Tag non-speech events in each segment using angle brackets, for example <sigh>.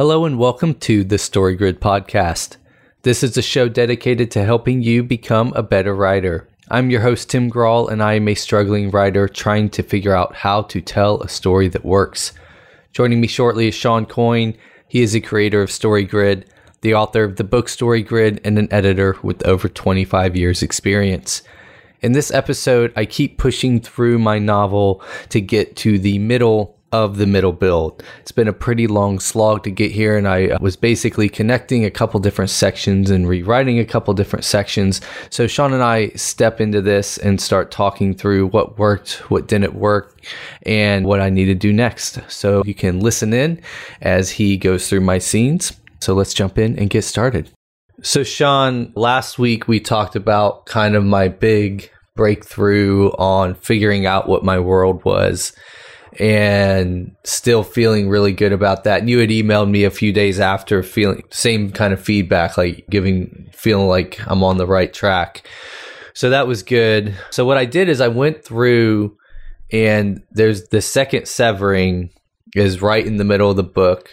Hello and welcome to the Story Grid podcast. This is a show dedicated to helping you become a better writer. I'm your host, Tim Grahl, and I am a struggling writer trying to figure out how to tell a story that works. Joining me shortly is Shawn Coyne. He is the creator of Story Grid, the author of the book Story Grid, and an editor with over 25 years' experience. In this episode, I keep pushing through my novel to get to the middle of the middle build. It's been a pretty long slog to get here, and I uh, was basically connecting a couple different sections and rewriting a couple different sections. So Shawn and I step into this and start talking through what worked, what didn't work, and what I need to do next. So you can listen in as he goes through my scenes. So let's jump in and get started. So, Sean, last week we talked about kind of my big breakthrough on figuring out what my world was and still feeling really good about that. And you had emailed me a few days after feeling same kind of feedback, like giving feeling like I'm on the right track. So that was good. So what I did is I went through and there's the second severing is right in the middle of the book.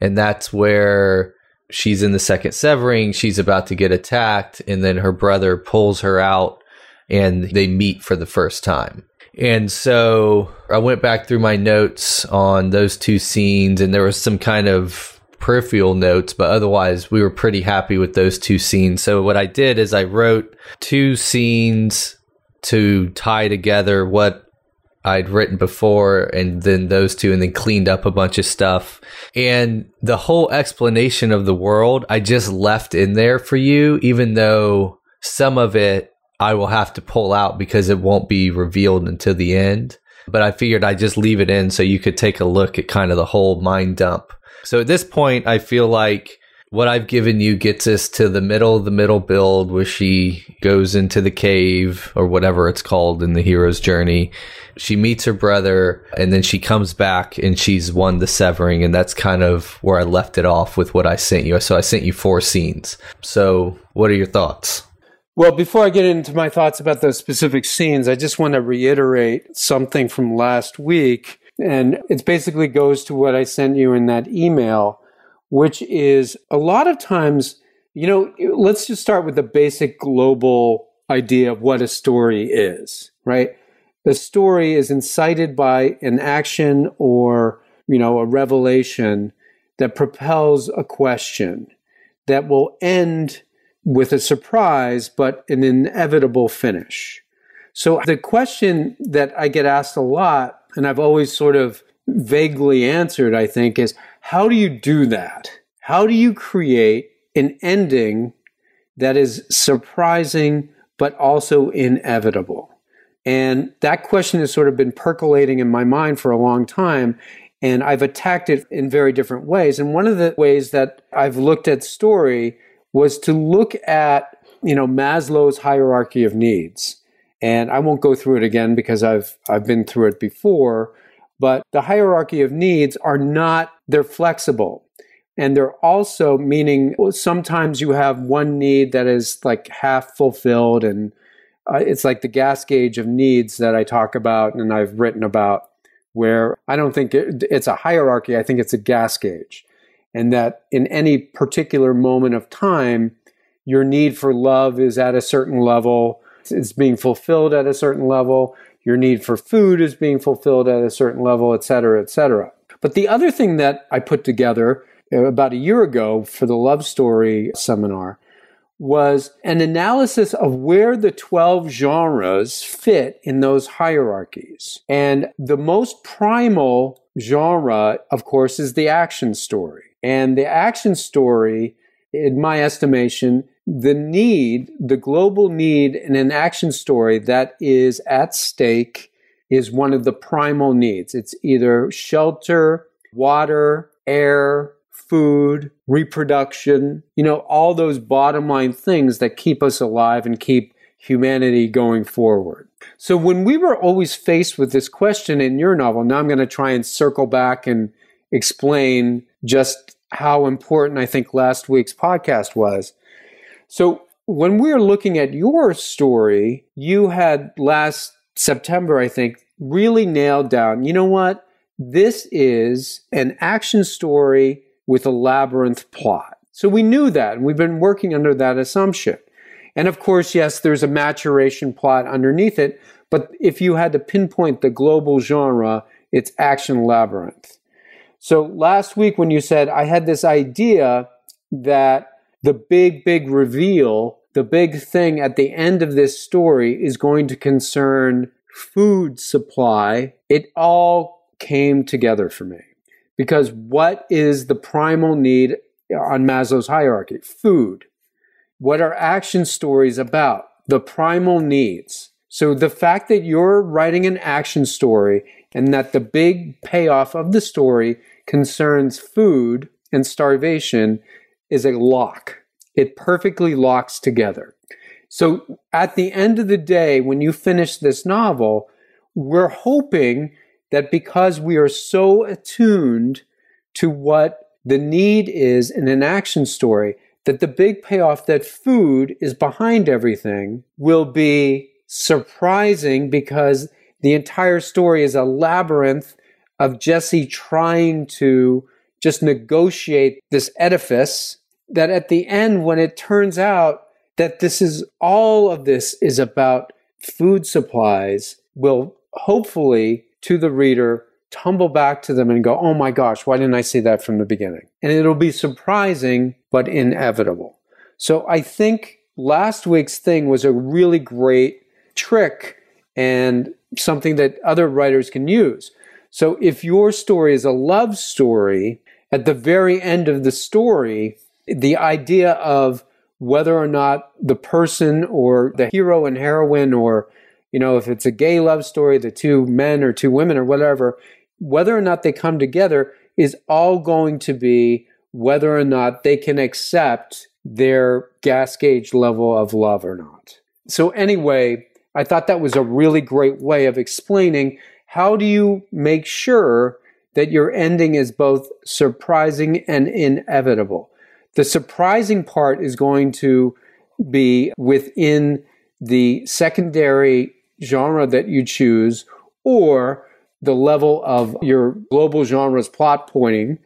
And that's where she's in the second severing. She's about to get attacked. And then her brother pulls her out and they meet for the first time. And so I went back through my notes on those two scenes, and there was some kind of peripheral notes, but otherwise we were pretty happy with those two scenes. So what I did is I wrote two scenes to tie together what I'd written before and then those two and then cleaned up a bunch of stuff. And the whole explanation of the world I just left in there for you, even though some of it I will have to pull out because it won't be revealed until the end. But I figured I'd just leave it in so you could take a look at kind of the whole mind dump. So at this point, I feel like what I've given you gets us to the middle of the middle build where she goes into the cave or whatever it's called in the hero's journey. She meets her brother and then she comes back and she's won the severing. And that's kind of where I left it off with what I sent you. So I sent you four scenes. So what are your thoughts? Well, before I get into my thoughts about those specific scenes, I just want to reiterate something from last week. And it basically goes to what I sent you in that email, which is a lot of times, you know, let's just start with the basic global idea of what a story is, right? The story is incited by an action or, you know, a revelation that propels a question that will end with a surprise, but an inevitable finish. So the question that I get asked a lot, and I've always sort of vaguely answered, I think, is how do you do that? How do you create an ending that is surprising, but also inevitable? And that question has sort of been percolating in my mind for a long time. And I've attacked it in very different ways. And one of the ways that I've looked at story was to look at, you know, Maslow's hierarchy of needs. And I won't go through it again because I've I've been through it before, but the hierarchy of needs are not they're flexible. And they're also meaning sometimes you have one need that is like half fulfilled and uh, it's like the gas gauge of needs that I talk about and I've written about where I don't think it, it's a hierarchy, I think it's a gas gauge and that in any particular moment of time, your need for love is at a certain level, it's being fulfilled at a certain level, your need for food is being fulfilled at a certain level, et cetera, et cetera. But the other thing that I put together uh, about a year ago for the love story seminar was an analysis of where the 12 genres fit in those hierarchies. And the most primal genre, of course, is the action story. And the action story, in my estimation, the need, the global need in an action story that is at stake is one of the primal needs. It's either shelter, water, air, food, reproduction, you know, all those bottom line things that keep us alive and keep humanity going forward. So when we were always faced with this question in your novel, now I'm going to try and circle back and explain just how important I think last week's podcast was. So, when we are looking at your story, you had last September, I think, really nailed down, you know what? This is an action story with a labyrinth plot. So we knew that, and we've been working under that assumption. And of course, yes, there's a maturation plot underneath it, but if you had to pinpoint the global genre, it's action labyrinth. So last week when you said I had this idea that the big, big reveal, the big thing at the end of this story is going to concern food supply, it all came together for me. Because what is the primal need on Maslow's hierarchy? Food. What are action stories about? The primal needs. So the fact that you're writing an action story and that the big payoff of the story concerns food and starvation is a lock. It perfectly locks together. So at the end of the day, when you finish this novel, we're hoping that because we are so attuned to what the need is in an action story, that the big payoff that food is behind everything will be surprising because the entire story is a labyrinth of Jesse trying to just negotiate this edifice that at the end, when it turns out that this is all of this is about food supplies, will hopefully to the reader tumble back to them and go, oh my gosh, why didn't I see that from the beginning? And it'll be surprising, but inevitable. So I think last week's thing was a really great trick and something that other writers can use. So if your story is a love story, at the very end of the story, the idea of whether or not the person or the hero and heroine or you know if it's a gay love story the two men or two women or whatever whether or not they come together is all going to be whether or not they can accept their gas gauge level of love or not. So anyway i thought that was a really great way of explaining how do you make sure that your ending is both surprising and inevitable the surprising part is going to be within the secondary genre that you choose or the level of your global genre's plot pointing,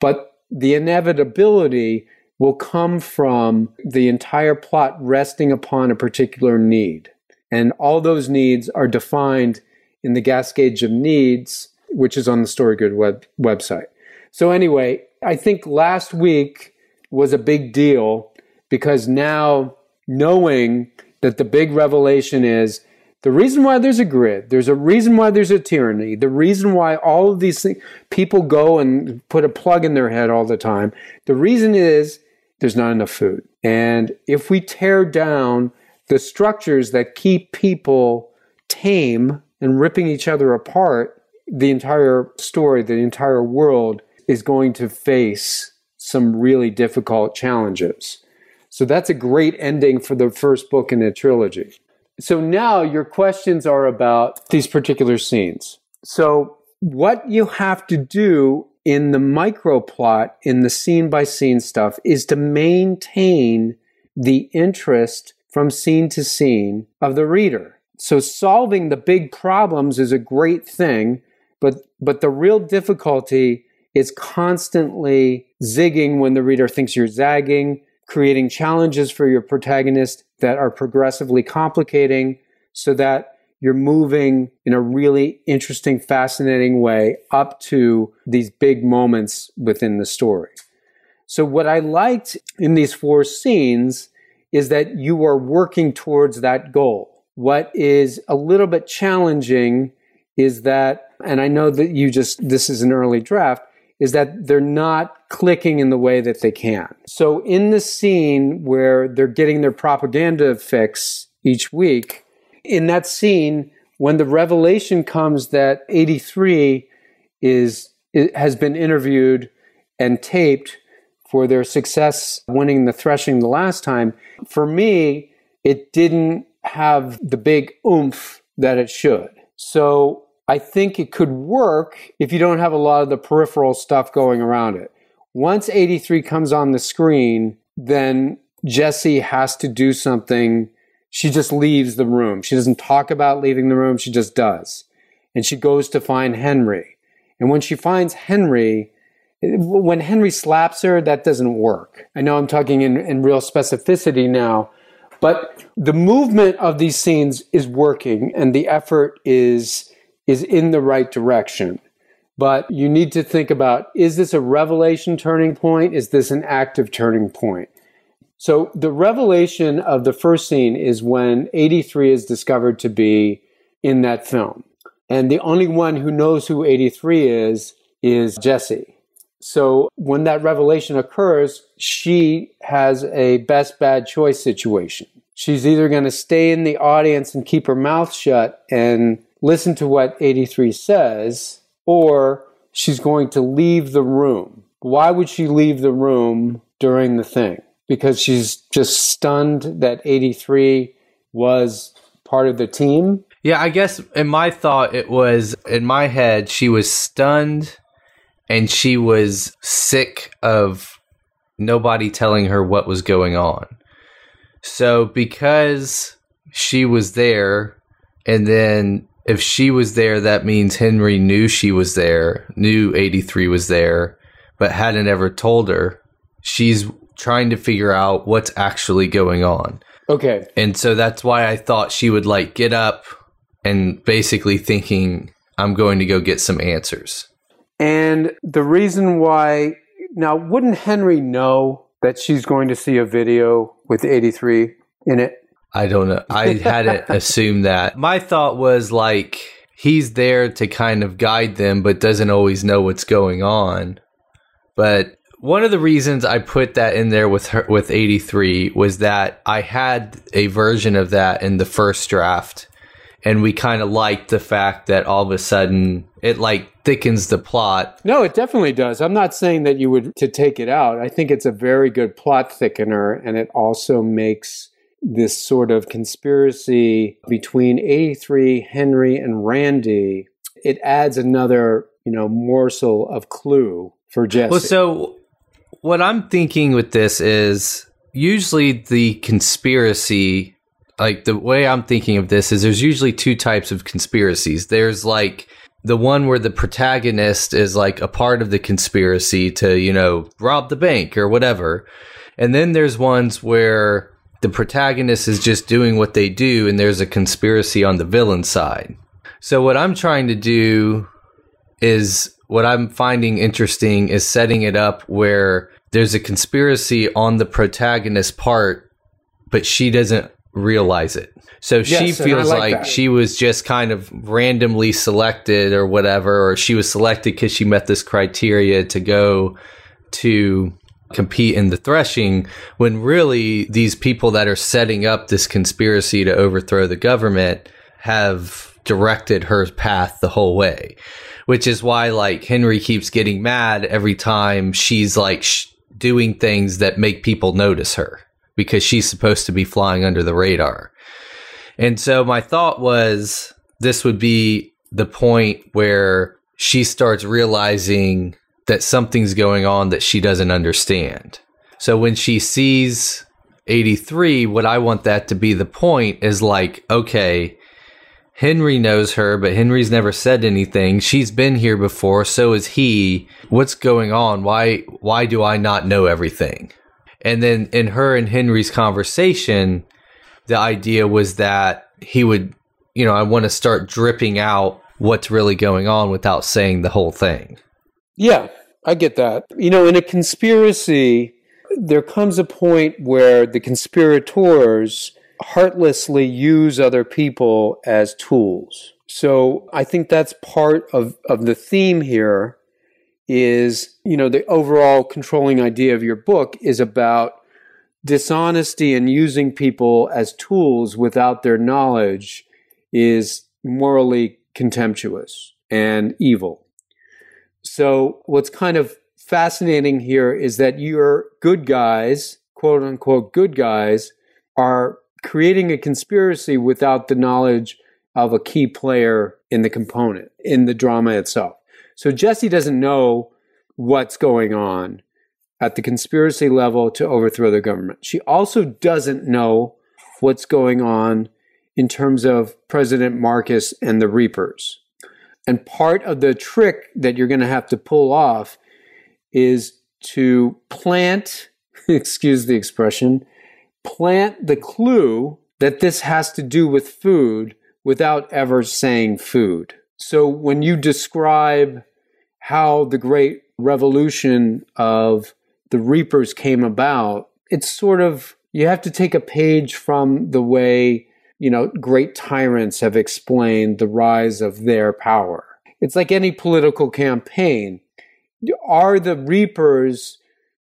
but the inevitability will come from the entire plot resting upon a particular need. And all those needs are defined in the gas gauge of needs, which is on the StoryGrid web, website. So anyway, I think last week was a big deal because now knowing that the big revelation is the reason why there's a grid, there's a reason why there's a tyranny, the reason why all of these things, people go and put a plug in their head all the time. The reason is there's not enough food. And if we tear down the structures that keep people tame and ripping each other apart, the entire story, the entire world is going to face some really difficult challenges. So that's a great ending for the first book in the trilogy. So now your questions are about these particular scenes. So what you have to do in the micro plot, in the scene by scene stuff, is to maintain the interest from scene to scene of the reader. So solving the big problems is a great thing, but, but the real difficulty is constantly zigging when the reader thinks you're zagging, creating challenges for your protagonist that are progressively complicating so that you're moving in a really interesting, fascinating way up to these big moments within the story. So, what I liked in these four scenes is that you are working towards that goal. What is a little bit challenging is that, and I know that you just, this is an early draft, is that they're not clicking in the way that they can. So in the scene where they're getting their propaganda fix each week, in that scene, when the revelation comes that 83 is, has been interviewed and taped for their success winning the threshing the last time, for me, it didn't have the big oomph that it should. So I think it could work if you don't have a lot of the peripheral stuff going around it. Once 83 comes on the screen, then Jesse has to do something. She just leaves the room. She doesn't talk about leaving the room. She just does. And she goes to find Henry. And when she finds Henry, when Henry slaps her, that doesn't work. I know I'm talking in, in real specificity now, but the movement of these scenes is working and the effort is is in the right direction. But you need to think about is this a revelation turning point? Is this an active turning point? So the revelation of the first scene is when 83 is discovered to be in that film. And the only one who knows who 83 is is Jesse. So when that revelation occurs, she has a best bad choice situation. She's either going to stay in the audience and keep her mouth shut and listen to what 83 says, or she's going to leave the room. Why would she leave the room during the thing? Because she's just stunned that 83 was part of the team. Yeah, I guess in my thought, it was in my head, she was stunned and she was sick of nobody telling her what was going on. So because she was there, and then if she was there, that means Henry knew she was there, knew 83 was there, but hadn't ever told her. She's trying to figure out what's actually going on. Okay. And so that's why I thought she would like get up and basically thinking, I'm going to go get some answers. And the reason why now wouldn't Henry know that she's going to see a video with 83 in it? I don't know. I hadn't <laughs> assumed that. My thought was like he's there to kind of guide them but doesn't always know what's going on. But one of the reasons I put that in there with her with 83 was that I had a version of that in the first draft and we kind of liked the fact that all of a sudden it like thickens the plot. No, it definitely does. I'm not saying that you would to take it out. I think it's a very good plot thickener and it also makes this sort of conspiracy between 83 Henry and Randy it adds another, you know, morsel of clue for Jesse. Well, so what I'm thinking with this is usually the conspiracy like the way I'm thinking of this is there's usually two types of conspiracies. There's like the one where the protagonist is like a part of the conspiracy to, you know, rob the bank or whatever. And then there's ones where the protagonist is just doing what they do and there's a conspiracy on the villain side. So what I'm trying to do is what I'm finding interesting is setting it up where there's a conspiracy on the protagonist part, but she doesn't realize it. So yes, she feels like, like she was just kind of randomly selected or whatever, or she was selected because she met this criteria to go to compete in the threshing when really these people that are setting up this conspiracy to overthrow the government have directed her path the whole way which is why like henry keeps getting mad every time she's like sh- doing things that make people notice her because she's supposed to be flying under the radar. And so my thought was this would be the point where she starts realizing that something's going on that she doesn't understand. So when she sees 83, what I want that to be the point is like, okay, Henry knows her, but Henry's never said anything. She's been here before, so is he. What's going on? Why why do I not know everything? And then in her and Henry's conversation, the idea was that he would, you know, I want to start dripping out what's really going on without saying the whole thing. Yeah, I get that. You know, in a conspiracy, there comes a point where the conspirators heartlessly use other people as tools. So I think that's part of, of the theme here is, you know, the overall controlling idea of your book is about dishonesty and using people as tools without their knowledge is morally contemptuous and evil. So what's kind of fascinating here is that your good guys, quote unquote good guys, are creating a conspiracy without the knowledge of a key player in the component, in the drama itself. So Jesse doesn't know what's going on at the conspiracy level to overthrow the government. She also doesn't know what's going on in terms of President Marcus and the Reapers. And part of the trick that you're going to have to pull off is to plant, <laughs> excuse the expression, plant the clue that this has to do with food without ever saying food. So when you describe how the great revolution of the reapers came about, it's sort of, you have to take a page from the way, you know, great tyrants have explained the rise of their power. It's like any political campaign. Are the reapers,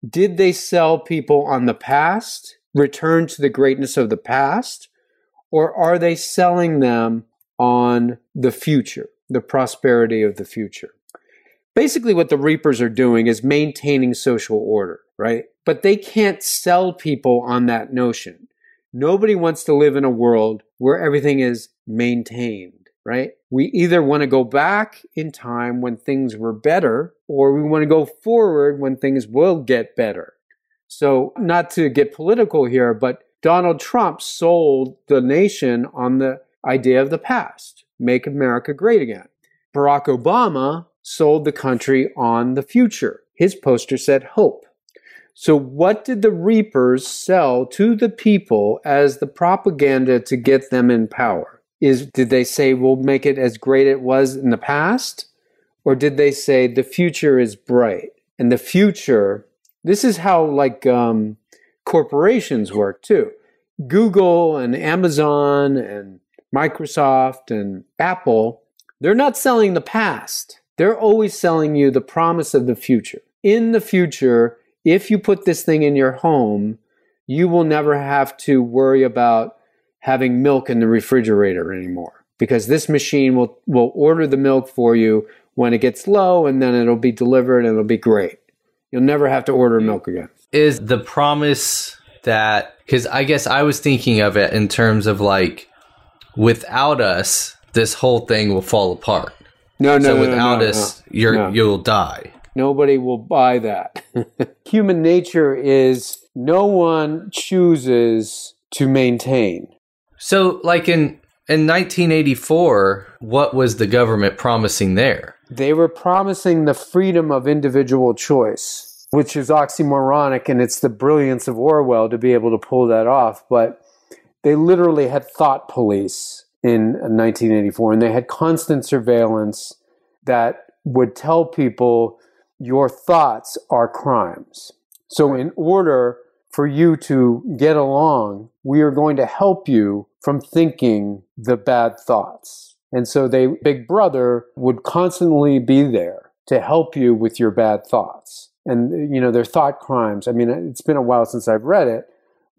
did they sell people on the past, return to the greatness of the past, or are they selling them on the future, the prosperity of the future? Basically, what the reapers are doing is maintaining social order, right? But they can't sell people on that notion. Nobody wants to live in a world where everything is maintained, right? We either want to go back in time when things were better, or we want to go forward when things will get better. So, not to get political here, but Donald Trump sold the nation on the idea of the past make America great again. Barack Obama sold the country on the future. His poster said hope. So, what did the reapers sell to the people as the propaganda to get them in power? Is did they say we'll make it as great it was in the past, or did they say the future is bright and the future? This is how like um, corporations work too. Google and Amazon and Microsoft and Apple, they're not selling the past. They're always selling you the promise of the future. In the future, if you put this thing in your home, you will never have to worry about having milk in the refrigerator anymore because this machine will, will order the milk for you when it gets low and then it'll be delivered and it'll be great. You'll never have to order milk again. Is the promise that, because I guess I was thinking of it in terms of like, without us, this whole thing will fall apart. No, no, so no, without no, us, no, you're no. you'll die. Nobody will buy that. <laughs> Human nature is no one chooses to maintain. So, like in in 1984, what was the government promising there? They were promising the freedom of individual choice, which is oxymoronic, and it's the brilliance of Orwell to be able to pull that off. But they literally had thought police in 1984, and they had constant surveillance that would tell people your thoughts are crimes. So, in order for you to get along, we are going to help you from thinking the bad thoughts. And so they, Big Brother would constantly be there to help you with your bad thoughts. And, you know, their thought crimes. I mean, it's been a while since I've read it,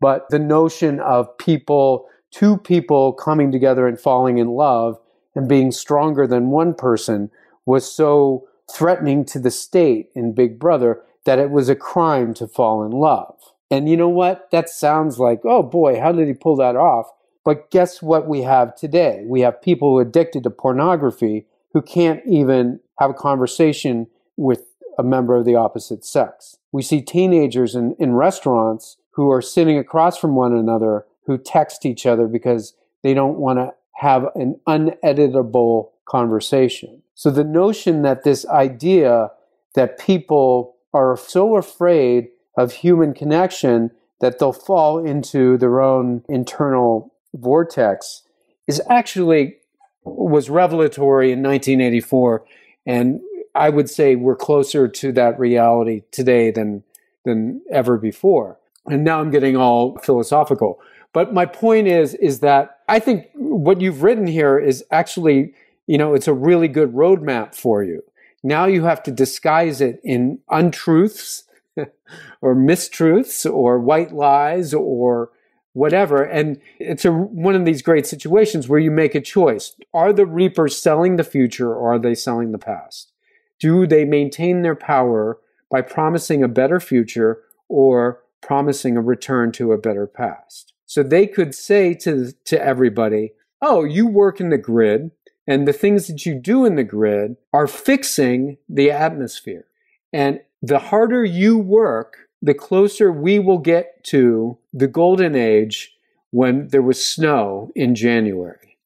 but the notion of people, two people coming together and falling in love and being stronger than one person was so threatening to the state in Big Brother that it was a crime to fall in love. And you know what? That sounds like, oh boy, how did he pull that off? But guess what we have today? We have people addicted to pornography who can't even have a conversation with a member of the opposite sex. We see teenagers in, in restaurants who are sitting across from one another who text each other because they don't want to have an uneditable conversation. So the notion that this idea that people are so afraid of human connection that they'll fall into their own internal vortex is actually was revelatory in 1984 and I would say we're closer to that reality today than than ever before. And now I'm getting all philosophical. But my point is is that I think what you've written here is actually, you know, it's a really good roadmap for you. Now you have to disguise it in untruths <laughs> or mistruths or white lies or whatever. And it's a, one of these great situations where you make a choice. Are the reapers selling the future or are they selling the past? Do they maintain their power by promising a better future or promising a return to a better past? So they could say to, to everybody, oh, you work in the grid and the things that you do in the grid are fixing the atmosphere. And the harder you work, the closer we will get to the golden age when there was snow in January.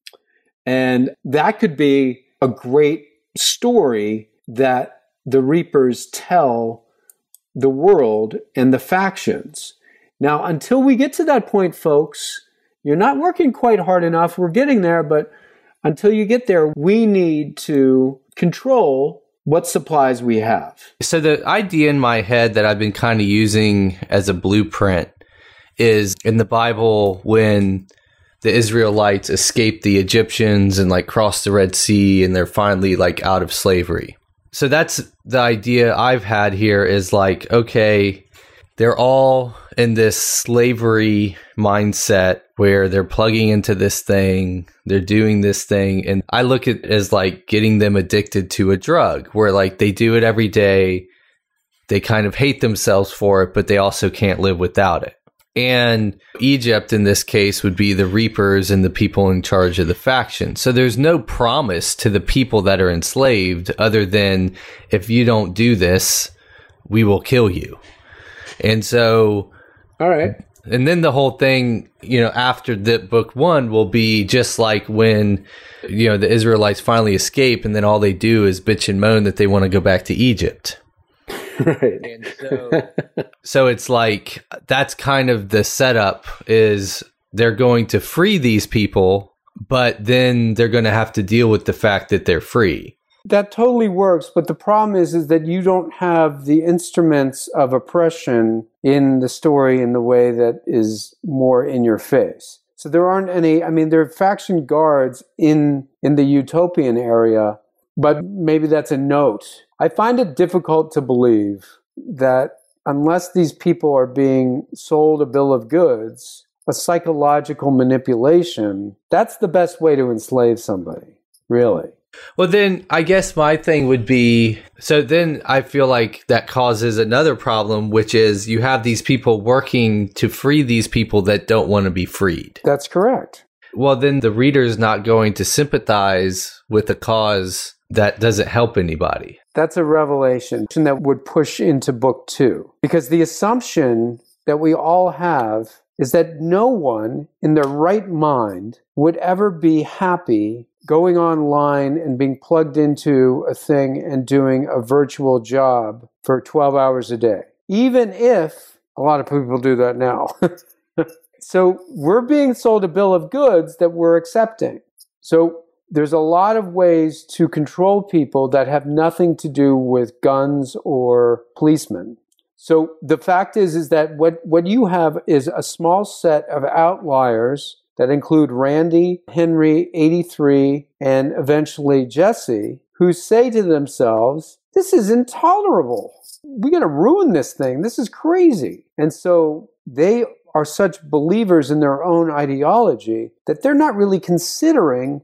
And that could be a great story that the reapers tell the world and the factions. Now, until we get to that point, folks, you're not working quite hard enough. We're getting there, but until you get there, we need to control what supplies we have. So, the idea in my head that I've been kind of using as a blueprint is in the Bible when the Israelites escaped the Egyptians and like crossed the Red Sea and they're finally like out of slavery. So that's the idea I've had here is like, okay, they're all in this slavery mindset where they're plugging into this thing, they're doing this thing. And I look at it as like getting them addicted to a drug where like they do it every day. They kind of hate themselves for it, but they also can't live without it. And Egypt, in this case, would be the reapers and the people in charge of the faction. So there's no promise to the people that are enslaved other than if you don't do this, we will kill you. And so. All right. And then the whole thing, you know, after the book one will be just like when, you know, the Israelites finally escape and then all they do is bitch and moan that they want to go back to Egypt. <laughs> right. And so, so it's like that's kind of the setup is they're going to free these people, but then they're going to have to deal with the fact that they're free. That totally works, but the problem is is that you don't have the instruments of oppression in the story in the way that is more in your face. So there aren't any I mean there are faction guards in in the utopian area, but maybe that's a note I find it difficult to believe that unless these people are being sold a bill of goods, a psychological manipulation, that's the best way to enslave somebody, really. Well, then I guess my thing would be so then I feel like that causes another problem, which is you have these people working to free these people that don't want to be freed. That's correct. Well, then the reader's not going to sympathize with a cause that doesn't help anybody. That's a revelation that would push into book two. Because the assumption that we all have is that no one in their right mind would ever be happy going online and being plugged into a thing and doing a virtual job for 12 hours a day. Even if a lot of people do that now. <laughs> so we're being sold a bill of goods that we're accepting. So there's a lot of ways to control people that have nothing to do with guns or policemen. So the fact is, is that what, what you have is a small set of outliers that include Randy, Henry, 83, and eventually Jesse, who say to themselves, this is intolerable. We got to ruin this thing. This is crazy. And so they are such believers in their own ideology that they're not really considering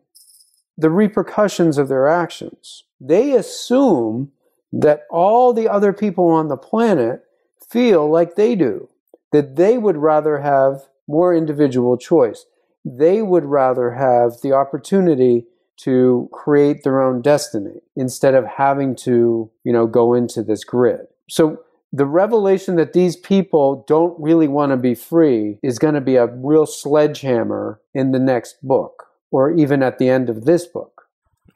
the repercussions of their actions. They assume that all the other people on the planet feel like they do, that they would rather have more individual choice. They would rather have the opportunity to create their own destiny instead of having to, you know, go into this grid. So the revelation that these people don't really want to be free is going to be a real sledgehammer in the next book or even at the end of this book.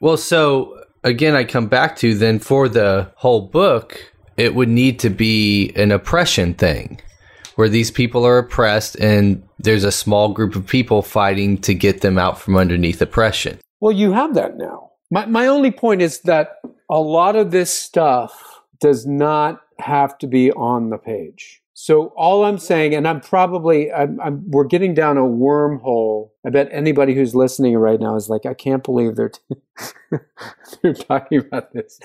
Well, so again, I come back to then for the whole book, it would need to be an oppression thing where these people are oppressed and there's a small group of people fighting to get them out from underneath oppression. Well, you have that now. My, my only point is that a lot of this stuff does not have to be on the page. So all I'm saying, and I'm probably, I'm, I'm, we're getting down a wormhole. I bet anybody who's listening right now is like, I can't believe they're t- <laughs> they're talking about this.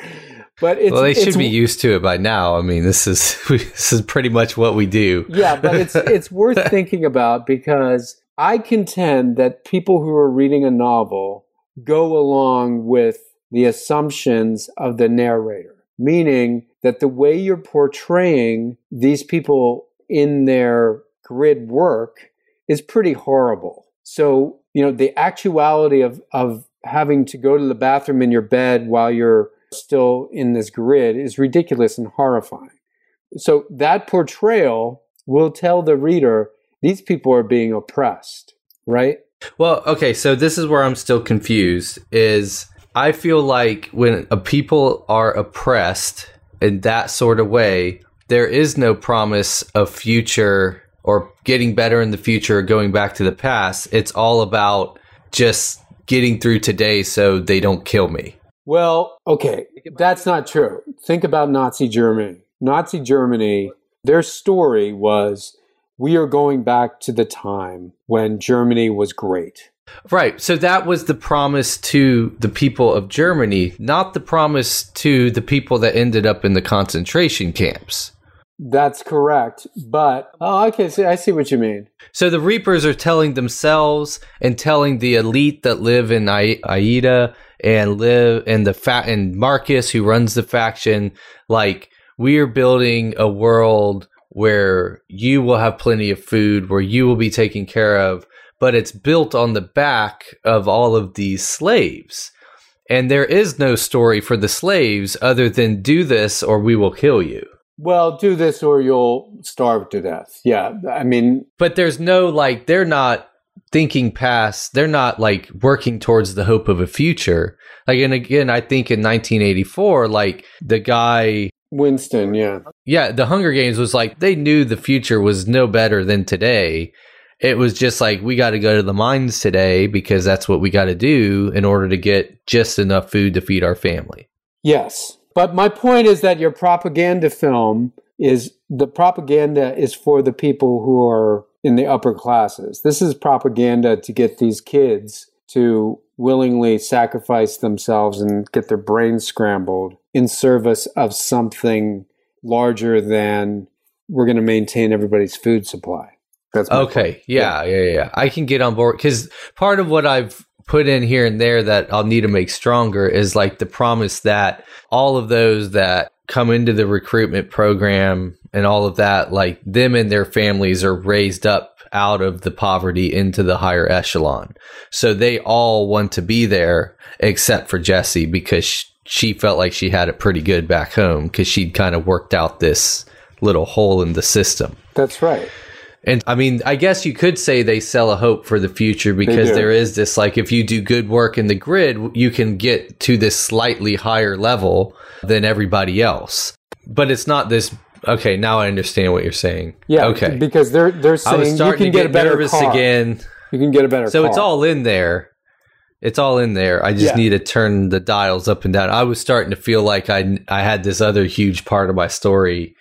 But it's, well, they should be used to it by now. I mean, this is <laughs> this is pretty much what we do. yeah, but it's <laughs> it's worth thinking about because I contend that people who are reading a novel go along with the assumptions of the narrator, meaning that the way you're portraying these people in their grid work is pretty horrible. So, you know, the actuality of, of having to go to the bathroom in your bed while you're still in this grid is ridiculous and horrifying. So that portrayal will tell the reader these people are being oppressed, right? Well, okay, so this is where I'm still confused is I feel like when people are oppressed in that sort of way, there is no promise of future or getting better in the future or going back to the past. It's all about just getting through today so they don't kill me. Well, okay, that's not true. Think about Nazi Germany. Nazi Germany, their story was we are going back to the time when Germany was great. Right. So that was the promise to the people of Germany, not the promise to the people that ended up in the concentration camps. That's correct. But, oh, okay, see, I see what you mean. So the Reapers are telling themselves and telling the elite that live in I- Aida and live in the fa- and Marcus who runs the faction like we are building a world where you will have plenty of food, where you will be taken care of, but it's built on the back of all of these slaves. And there is no story for the slaves other than do this or we will kill you. Well, do this or you'll starve to death. Yeah. I mean, but there's no like, they're not thinking past, they're not like working towards the hope of a future. Like, and again, I think in 1984, like the guy Winston, yeah. Yeah, the Hunger Games was like they knew the future was no better than today. It was just like we got to go to the mines today because that's what we got to do in order to get just enough food to feed our family. Yes. But my point is that your propaganda film is the propaganda is for the people who are in the upper classes. This is propaganda to get these kids to willingly sacrifice themselves and get their brains scrambled in service of something larger than we're going to maintain everybody's food supply. That's okay. Yeah, yeah, yeah, yeah. I can get on board because part of what I've put in here and there that I'll need to make stronger is like the promise that all of those that come into the recruitment program and all of that, like them and their families are raised up out of the poverty into the higher echelon. So they all want to be there except for Jesse because she felt like she had it pretty good back home because she'd kind of worked out this little hole in the system. That's right. And I mean, I guess you could say they sell a hope for the future because there is this like, if you do good work in the grid, you can get to this slightly higher level than everybody else. But it's not this Okay, now I understand what you're saying. Yeah. Okay. Because they're they're saying you can get, get, a better nervous car. again. You can get a better. So car. it's all in there. It's all in there. I just yeah. need to turn the dials up and down. I was starting to feel like I I had this other huge part of my story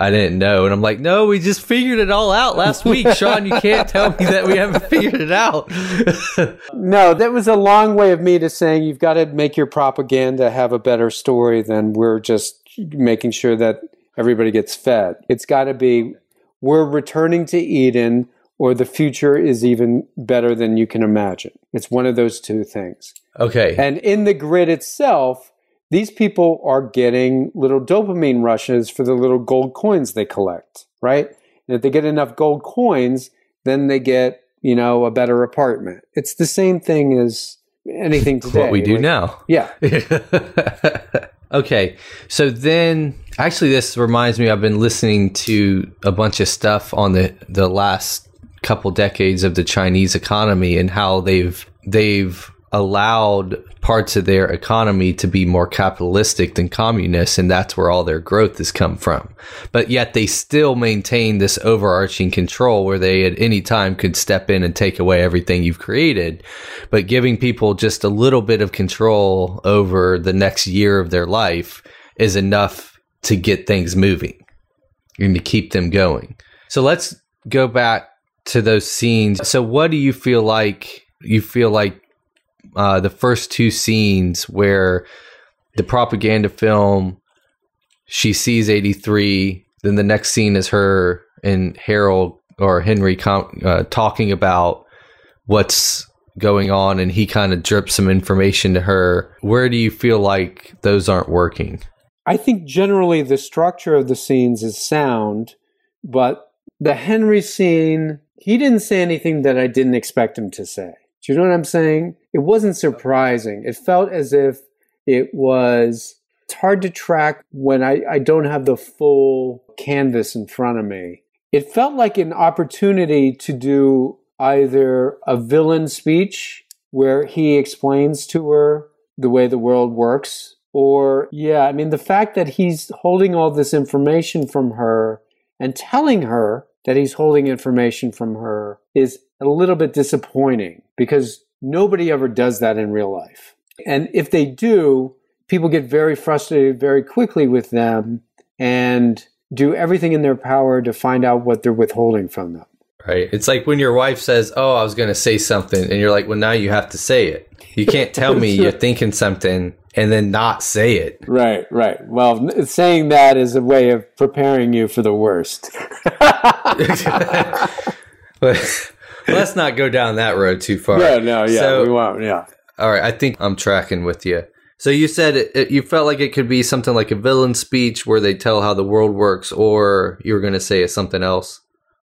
I didn't know, and I'm like, no, we just figured it all out last week, Shawn. You can't tell me that we haven't figured it out. <laughs> no, that was a long way of me to saying you've got to make your propaganda have a better story than we're just making sure that everybody gets fed. It's got to be we're returning to Eden or the future is even better than you can imagine. It's one of those two things. Okay. And in the grid itself, these people are getting little dopamine rushes for the little gold coins they collect, right? And if they get enough gold coins, then they get, you know, a better apartment. It's the same thing as anything today. what we do like, now. Yeah. <laughs> Okay. So then actually this reminds me I've been listening to a bunch of stuff on the the last couple decades of the Chinese economy and how they've they've allowed parts of their economy to be more capitalistic than communist and that's where all their growth has come from. But yet they still maintain this overarching control where they at any time could step in and take away everything you've created but giving people just a little bit of control over the next year of their life is enough to get things moving and to keep them going. So let's go back to those scenes. So what do you feel like you feel like uh, the first two scenes where the propaganda film she sees 83 then the next scene is her and harold or henry com- uh, talking about what's going on and he kind of drips some information to her. Where do you feel like those aren't working? I think generally the structure of the scenes is sound but the henry scene he didn't say anything that i didn't expect him to say do you know what I'm saying? It wasn't surprising. It felt as if it was. It's hard to track when I, I don't have the full canvas in front of me. It felt like an opportunity to do either a villain speech where he explains to her the way the world works Or, yeah, I mean, the fact that he's holding all this information from her and telling her that he's holding information from her is a little bit disappointing because nobody ever does that in real life. And if they do, people get very frustrated very quickly with them and do everything in their power to find out what they're withholding from them. Right. It's like when your wife says, Oh, I was going to say something. And you're like, Well, now you have to say it. You can't tell me <laughs> you're thinking something and then not say it. Right, right. Well, saying that is a way of preparing you for the worst. <laughs> <laughs> but let's not go down that road too far. Yeah, no, yeah, so, we won't. Yeah. All right. I think I'm tracking with you. So you said it, it, you felt like it could be something like a villain speech where they tell how the world works, or you were going to say something else.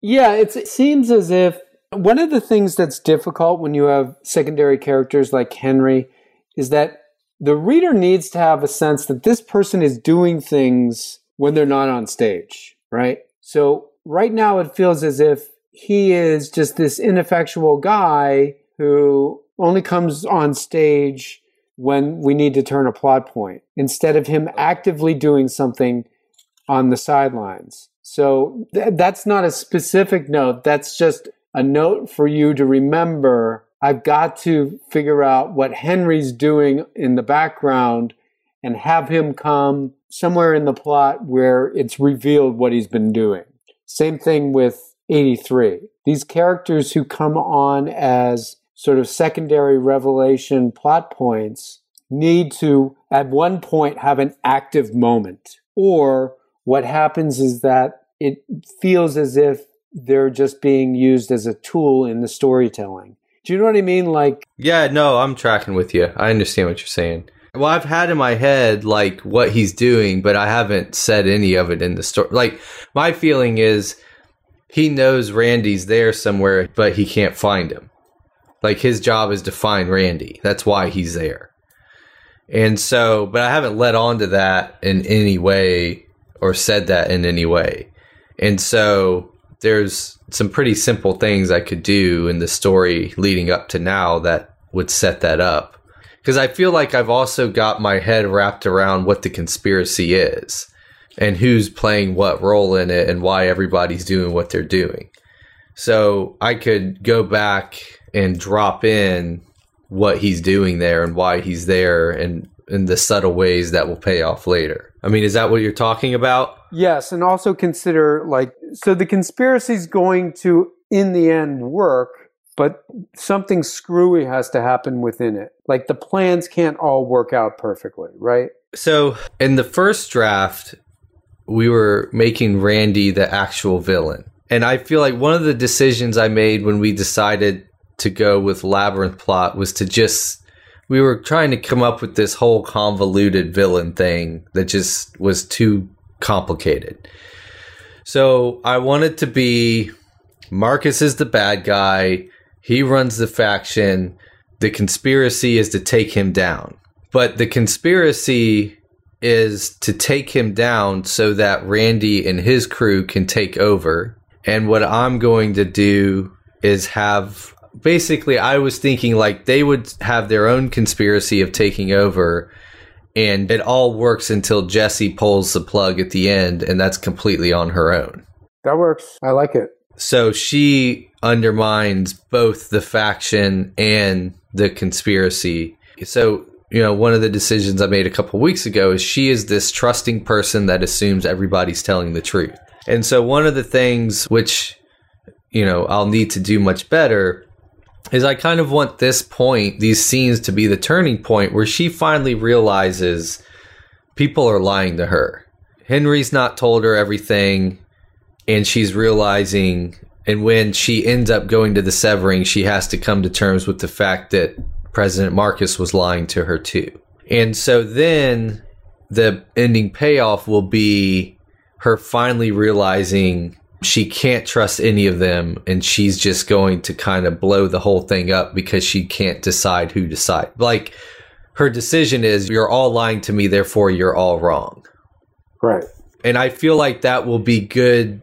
Yeah, it seems as if one of the things that's difficult when you have secondary characters like Henry is that the reader needs to have a sense that this person is doing things when they're not on stage, right? So right now it feels as if he is just this ineffectual guy who only comes on stage when we need to turn a plot point instead of him actively doing something on the sidelines. So th- that's not a specific note. That's just a note for you to remember. I've got to figure out what Henry's doing in the background and have him come somewhere in the plot where it's revealed what he's been doing. Same thing with 83. These characters who come on as sort of secondary revelation plot points need to, at one point, have an active moment. Or what happens is that it feels as if they're just being used as a tool in the storytelling. Do you know what I mean? Like, yeah, no, I'm tracking with you. I understand what you're saying. Well, I've had in my head like what he's doing, but I haven't said any of it in the story. Like, my feeling is he knows Randy's there somewhere, but he can't find him. Like his job is to find Randy. That's why he's there. And so, but I haven't led on to that in any way or said that in any way. And so there's some pretty simple things I could do in the story leading up to now that would set that up. Because I feel like I've also got my head wrapped around what the conspiracy is and who's playing what role in it and why everybody's doing what they're doing. So I could go back and drop in what he's doing there and why he's there and in the subtle ways that will pay off later. I mean, is that what you're talking about? Yes, and also consider like so the conspiracy is going to in the end work, but something screwy has to happen within it. Like the plans can't all work out perfectly, right? So, in the first draft, we were making Randy the actual villain. And I feel like one of the decisions I made when we decided to go with Labyrinth Plot was to just we were trying to come up with this whole convoluted villain thing that just was too complicated. So I wanted to be Marcus is the bad guy. He runs the faction. The conspiracy is to take him down. But the conspiracy is to take him down so that Randy and his crew can take over. And what I'm going to do is have basically I was thinking like they would have their own conspiracy of taking over and it all works until Jesse pulls the plug at the end and that's completely on her own. That works. I like it. So she undermines both the faction and the conspiracy. So, you know, one of the decisions I made a couple weeks ago is she is this trusting person that assumes everybody's telling the truth. And so one of the things which you know, I'll need to do much better is I kind of want this point, these scenes to be the turning point where she finally realizes people are lying to her. Henry's not told her everything, and she's realizing, and when she ends up going to the severing, she has to come to terms with the fact that President Marcus was lying to her too. And so then the ending payoff will be her finally realizing she can't trust any of them and she's just going to kind of blow the whole thing up because she can't decide who decide like her decision is you're all lying to me therefore you're all wrong. Right. And i feel like that will be good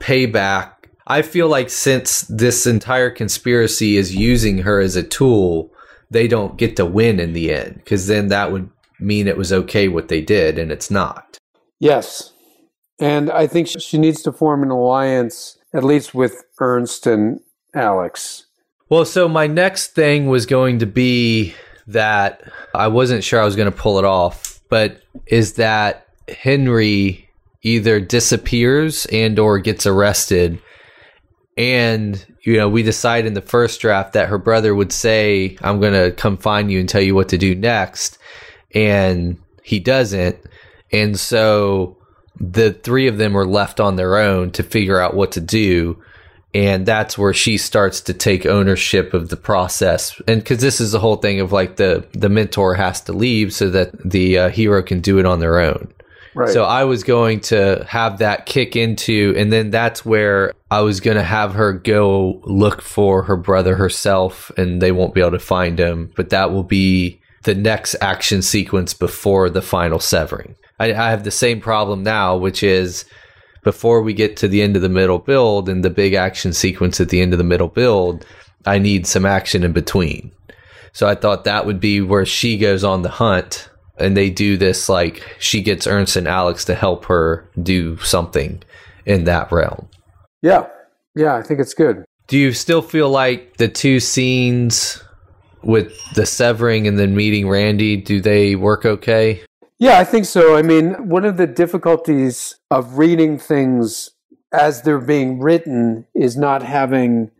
payback. I feel like since this entire conspiracy is using her as a tool they don't get to win in the end because then that would mean it was okay what they did, and it's not. Yes. And I think she needs to form an alliance, at least with Ernst and Alex. Well, so my next thing was going to be that I wasn't sure I was going to pull it off, but is that Henry either disappears and or gets arrested and you know we decide in the first draft that her brother would say i'm going to come find you and tell you what to do next and he doesn't. And so the three of them are left on their own to figure out what to do and that's where she starts to take ownership of the process. And because this is the whole thing of like the the mentor has to leave so that the uh, hero can do it on their own Right. So I was going to have that kick into, and then that's where I was going to have her go look for her brother herself, and they won't be able to find him. But that will be the next action sequence before the final severing. I, I have the same problem now, which is before we get to the end of the middle build and the big action sequence at the end of the middle build, I need some action in between. So I thought that would be where she goes on the hunt and they do this like she gets Ernst and Alex to help her do something in that realm. Yeah. Yeah, I think it's good. Do you still feel like the two scenes with the severing and then meeting Randy, do they work okay? Yeah, I think so. I mean, one of the difficulties of reading things as they're being written is not having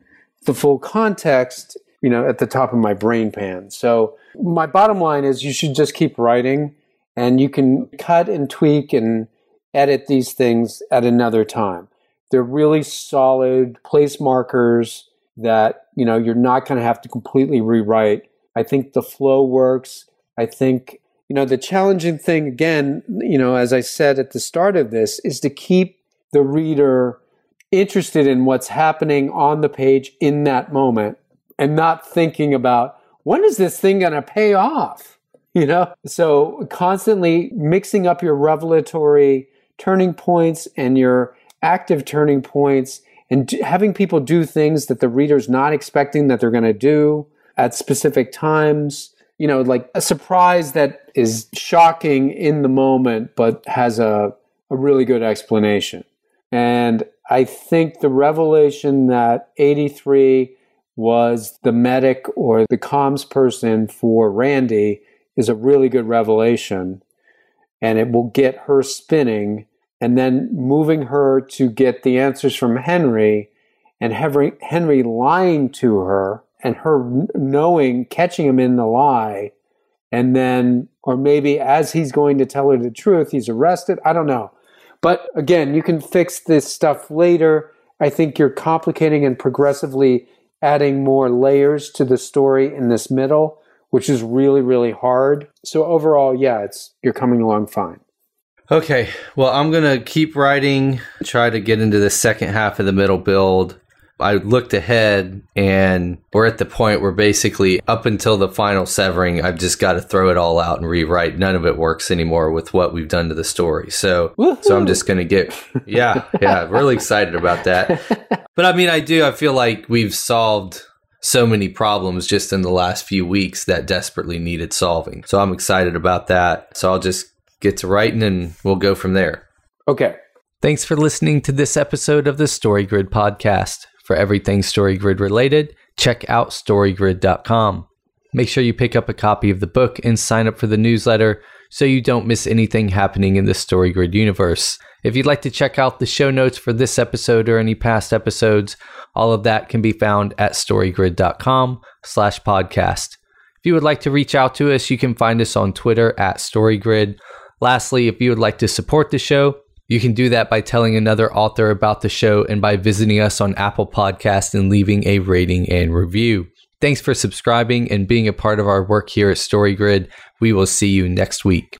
the full context, you know, at the top of my brain pan. So my bottom line is you should just keep writing and you can cut and tweak and edit these things at another time. They're really solid place markers that, you know, you're not going to have to completely rewrite. I think the flow works. I think, you know, the challenging thing again, you know, as I said at the start of this is to keep the reader interested in what's happening on the page in that moment and not thinking about when is this thing going to pay off? You know, so constantly mixing up your revelatory turning points and your active turning points and having people do things that the reader's not expecting that they're going to do at specific times. You know, like a surprise that is shocking in the moment, but has a, a really good explanation. And I think the revelation that 83 was the medic or the comms person for Randy is a really good revelation. And it will get her spinning and then moving her to get the answers from Henry and Henry, Henry lying to her and her knowing, catching him in the lie. And then, or maybe as he's going to tell her the truth, he's arrested. I don't know. But again, you can fix this stuff later. I think you're complicating and progressively adding more layers to the story in this middle, which is really, really hard. So overall, yeah, it's you're coming along fine. Okay. Well, I'm going to keep writing, try to get into the second half of the middle build. I looked ahead and we're at the point where basically up until the final severing, I've just got to throw it all out and rewrite. None of it works anymore with what we've done to the story. So, Woo-hoo! so I'm just going to get, yeah, yeah, really excited about that. <laughs> But I mean, I do, I feel like we've solved so many problems just in the last few weeks that desperately needed solving. So I'm excited about that. So I'll just get to writing and we'll go from there. Okay. Thanks for listening to this episode of the Story Grid podcast. For everything StoryGrid related, check out storygrid.com. Make sure you pick up a copy of the book and sign up for the newsletter so you don't miss anything happening in the StoryGrid universe. If you'd like to check out the show notes for this episode or any past episodes, all of that can be found at storygrid.com slash podcast. If you would like to reach out to us, you can find us on Twitter at StoryGrid. Lastly, if you would like to support the show, you can do that by telling another author about the show and by visiting us on Apple Podcasts and leaving a rating and review. Thanks for subscribing and being a part of our work here at StoryGrid. We will see you next week.